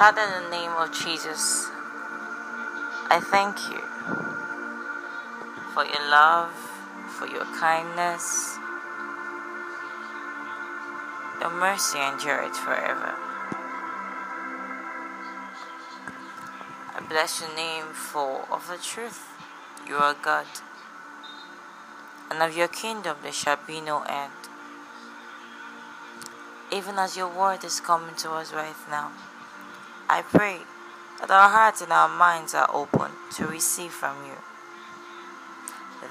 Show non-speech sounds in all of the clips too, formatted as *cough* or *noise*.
Father, in the name of Jesus, I thank you for your love, for your kindness. Your mercy endureth forever. I bless your name for of the truth. You are God. And of your kingdom there shall be no end. Even as your word is coming to us right now. I pray that our hearts and our minds are open to receive from you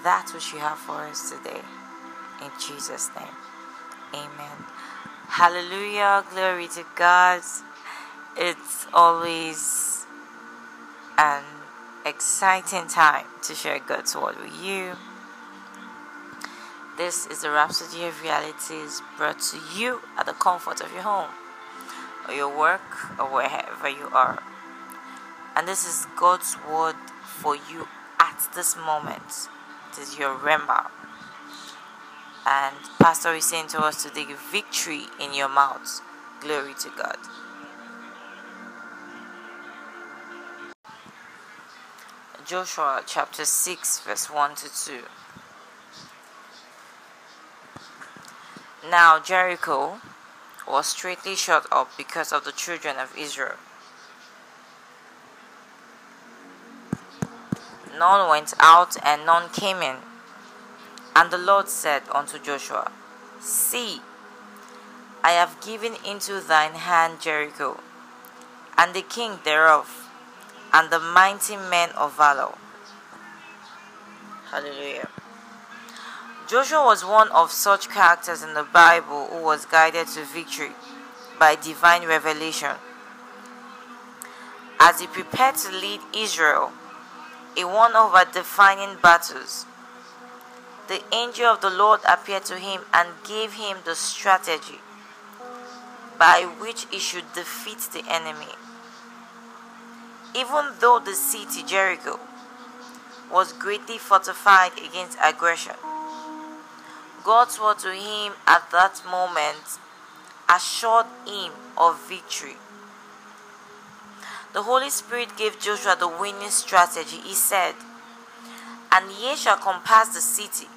that which you have for us today. In Jesus' name, amen. Hallelujah. Glory to God. It's always an exciting time to share God's word with you. This is the Rhapsody of Realities brought to you at the comfort of your home or your work or wherever you are. And this is God's word for you at this moment. It is your Rhema. And Pastor is saying to us today, victory in your mouths. Glory to God. Joshua chapter 6, verse 1 to 2. Now Jericho was straightly shut up because of the children of Israel. None went out and none came in. And the Lord said unto Joshua, See, I have given into thine hand Jericho, and the king thereof, and the mighty men of valor. Hallelujah. Joshua was one of such characters in the Bible who was guided to victory by divine revelation. As he prepared to lead Israel one of her defining battles, the angel of the Lord appeared to him and gave him the strategy by which he should defeat the enemy. Even though the city Jericho was greatly fortified against aggression, God's word to him at that moment assured him of victory. The Holy Spirit gave Joshua the winning strategy. He said, And ye shall compass the city,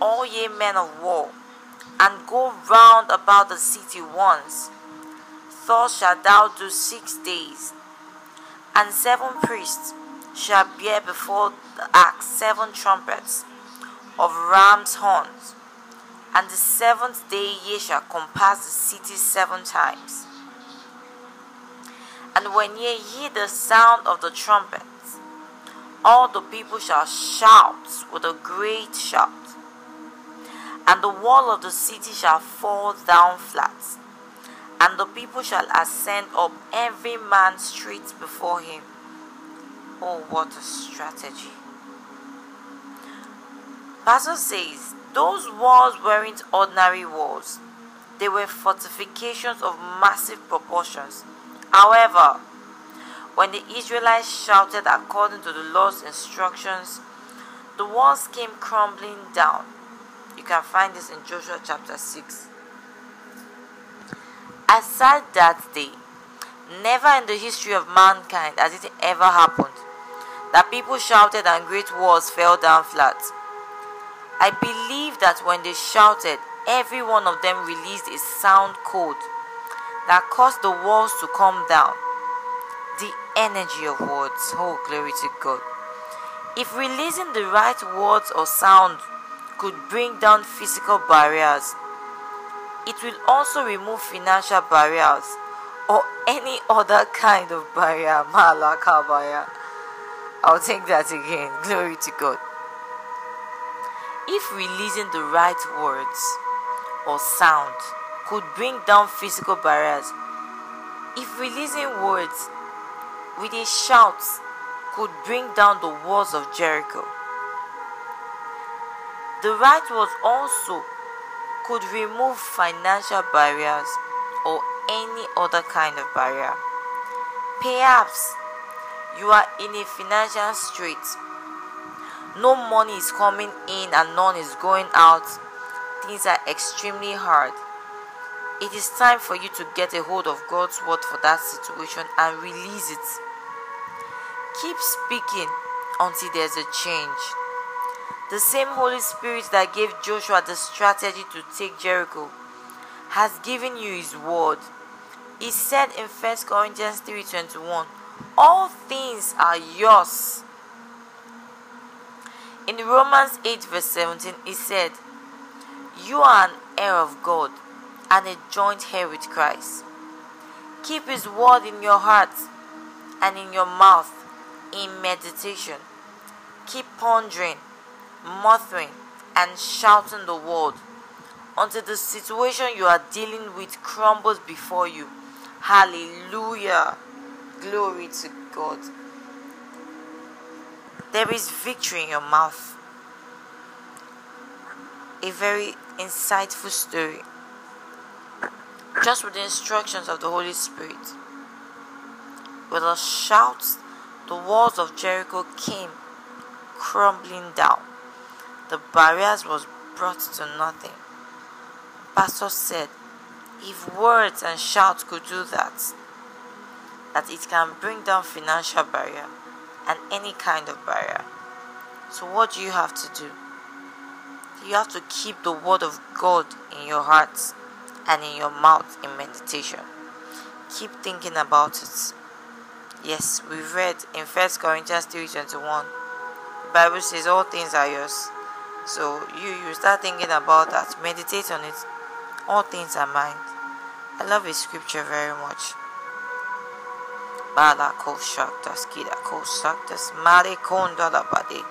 all ye men of war, and go round about the city once. Thus shalt thou do six days. And seven priests shall bear before the ark seven trumpets of ram's horns. And the seventh day ye shall compass the city seven times. And when ye hear the sound of the trumpets, all the people shall shout with a great shout. And the wall of the city shall fall down flat, and the people shall ascend up every man straight before him. Oh, what a strategy! Pastor says those walls weren't ordinary walls, they were fortifications of massive proportions. However, when the Israelites shouted according to the Lord's instructions, the walls came crumbling down. You can find this in Joshua chapter 6. Aside that day, never in the history of mankind has it ever happened that people shouted and great walls fell down flat. I believe that when they shouted, every one of them released a sound code that caused the walls to come down. The energy of words. Oh, glory to God. If releasing the right words or sound could bring down physical barriers, it will also remove financial barriers or any other kind of barrier. *laughs* Malakabaya. I'll take that again. Glory to God. If releasing the right words or sound could bring down physical barriers, if releasing words with a shout could bring down the walls of Jericho, the right words also could remove financial barriers or any other kind of barrier. Perhaps you are in a financial strait no money is coming in and none is going out, things are extremely hard. It is time for you to get a hold of God's word for that situation and release it. Keep speaking until there's a change. The same Holy Spirit that gave Joshua the strategy to take Jericho has given you his word. He said in 1 Corinthians 3:21, all things are yours. In Romans 8 verse 17, he said, You are an heir of God and a joint heir with Christ. Keep his word in your heart and in your mouth in meditation. Keep pondering, muttering, and shouting the word until the situation you are dealing with crumbles before you. Hallelujah. Glory to God. There is victory in your mouth. A very insightful story. Just with the instructions of the Holy Spirit. With a shout, the walls of Jericho came crumbling down. The barriers was brought to nothing. Pastor said, if words and shouts could do that, that it can bring down financial barrier and any kind of barrier. So what do you have to do? You have to keep the word of God in your heart and in your mouth in meditation. Keep thinking about it. Yes, we've read in 1 Corinthians 3:21. The Bible says all things are yours. So you you start thinking about that, meditate on it. All things are mine. I love this scripture very much. Bala koshaktas kida koshaktas mare konda la bade.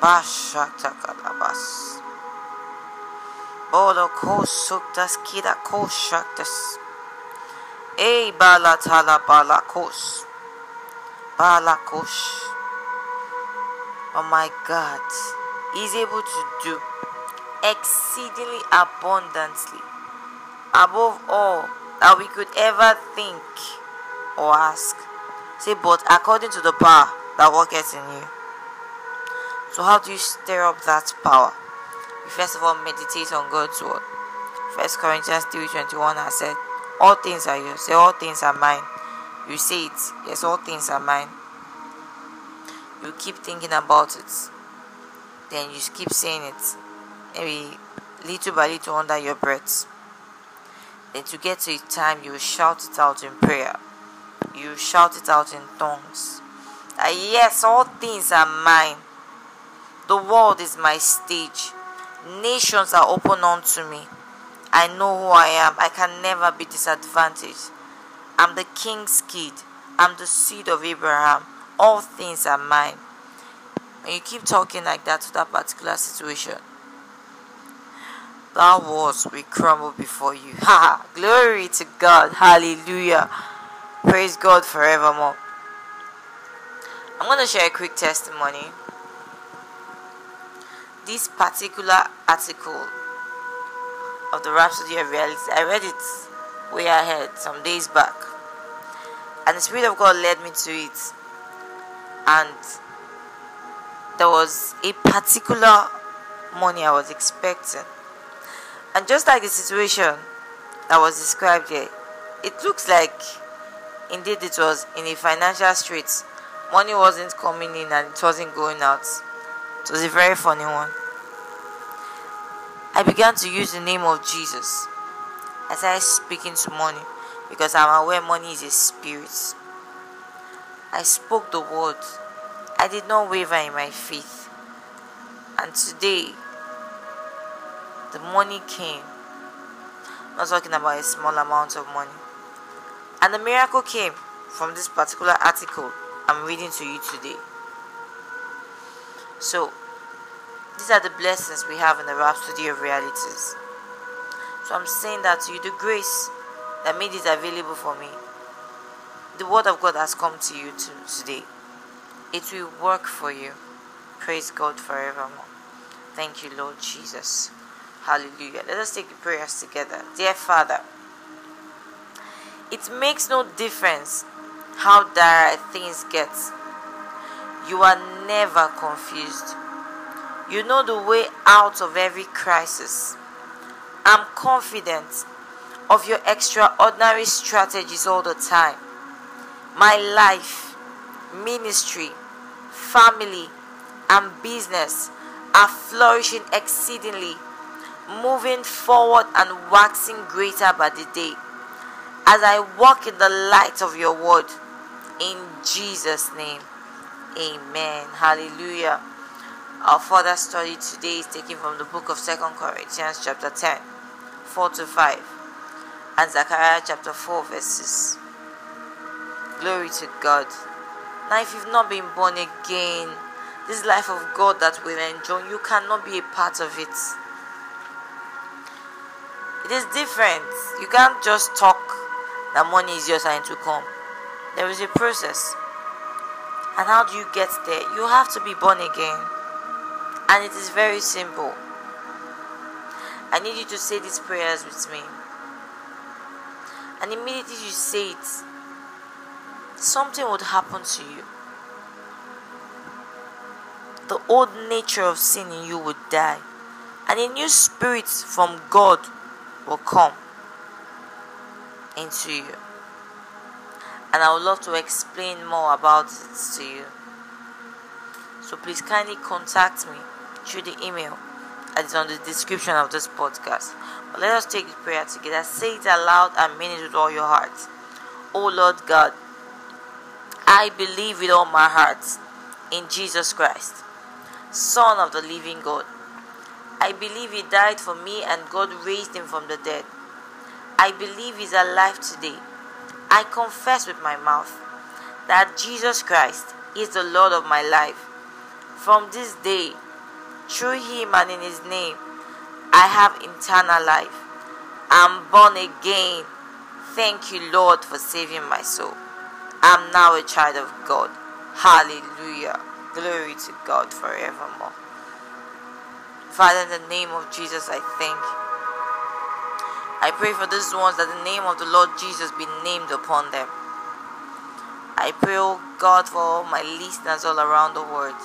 Bashakta kalabas. Bolo kosuktas kida koshaktas. Ey bala tala bala kos. Bala kosh. Oh my God, He's able to do exceedingly abundantly above all that we could ever think or ask. Say, but according to the power that worketh in you. So, how do you stir up that power? You first of all meditate on God's word. First Corinthians 3:21 has said, All things are yours. Say, All things are mine. You say it. Yes, all things are mine. You keep thinking about it. Then you keep saying it. Maybe little by little under your breath. Then to get to a time you shout it out in prayer. You shout it out in tongues. That yes, all things are mine. The world is my stage. Nations are open unto me. I know who I am. I can never be disadvantaged. I'm the king's kid. I'm the seed of Abraham. All things are mine. And you keep talking like that to that particular situation, that walls will crumble before you. *laughs* Ha! Glory to God. Hallelujah. Praise God forevermore. I'm going to share a quick testimony. This particular article of the Rhapsody of Reality, I read it way ahead some days back. And the Spirit of God led me to it. And there was a particular money I was expecting and just like the situation that was described here, it looks like indeed it was in a financial strait. Money wasn't coming in and it wasn't going out. It was a very funny one. I began to use the name of Jesus as I speaking to money because I'm aware money is a spirit. I spoke the word. I did not waver in my faith. And today, the money came. I'm not talking about a small amount of money. And the miracle came from this particular article I'm reading to you today. So, these are the blessings we have in the Rhapsody of Realities. So, I'm saying that to you, the grace that made it available for me, the Word of God has come to you too, today. It will work for you. Praise God forevermore. Thank you, Lord Jesus. Hallelujah. Let us take the prayers together. Dear Father, it makes no difference how dire things get. You are never confused. You know the way out of every crisis. I'm confident of your extraordinary strategies all the time. My life, ministry, family, and business are flourishing exceedingly, moving forward and waxing greater by the day. As I walk in the light of your word, in Jesus' name, amen. Hallelujah. Our further study today is taken from the book of Second Corinthians, chapter 10, 4 to 5, and Zechariah chapter 4, verses. Glory to God. Now, if you've not been born again, this life of God that we'll enjoy, you cannot be a part of it. It is different. You can't just talk that money is yours and to come. There is a process. And how do you get there? You have to be born again. And it is very simple. I need you to say these prayers with me. And immediately you say it, something would happen to you. The old nature of sin in you would die, and a new spirit from God will come into you. And I would love to explain more about it to you. So please kindly contact me through the email that is on the description of this podcast. But let us take the prayer together. Say it aloud and mean it with all your heart. Oh Lord God, I believe with all my heart in Jesus Christ, Son of the living God. I believe He died for me and God raised Him from the dead. I believe He's alive today. I confess with my mouth that Jesus Christ is the Lord of my life. From this day, through him and in his name, I have eternal life. I'm born again. Thank you, Lord, for saving my soul. I'm now a child of God. Hallelujah. Glory to God forevermore. Father, in the name of Jesus, I thank. I pray for these ones that the name of the Lord Jesus be named upon them. I pray, oh God, for all my listeners all around the world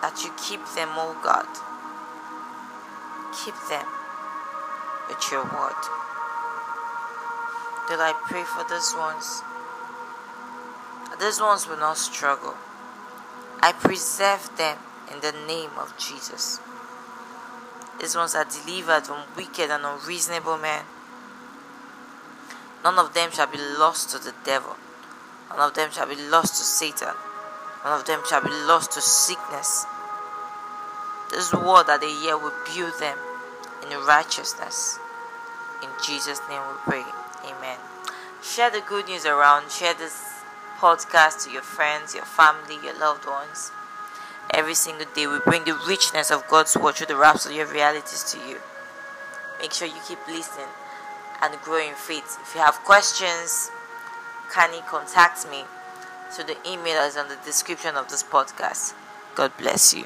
that you keep them, oh God. Keep them with your word. That I pray for these ones. These ones will not struggle. I preserve them in the name of Jesus. These ones are delivered from wicked and unreasonable men. None of them shall be lost to the devil. None of them shall be lost to Satan. None of them shall be lost to sickness. This word that they hear will build them in righteousness. In Jesus' name we pray. Amen. Share the good news around. Share this podcast to your friends, your family, your loved ones. Every single day we bring the richness of God's word through the rhapsody of realities to you. Make sure you keep listening and grow in faith. If you have questions, kindly contact me through the email is on the description of this podcast. God bless you.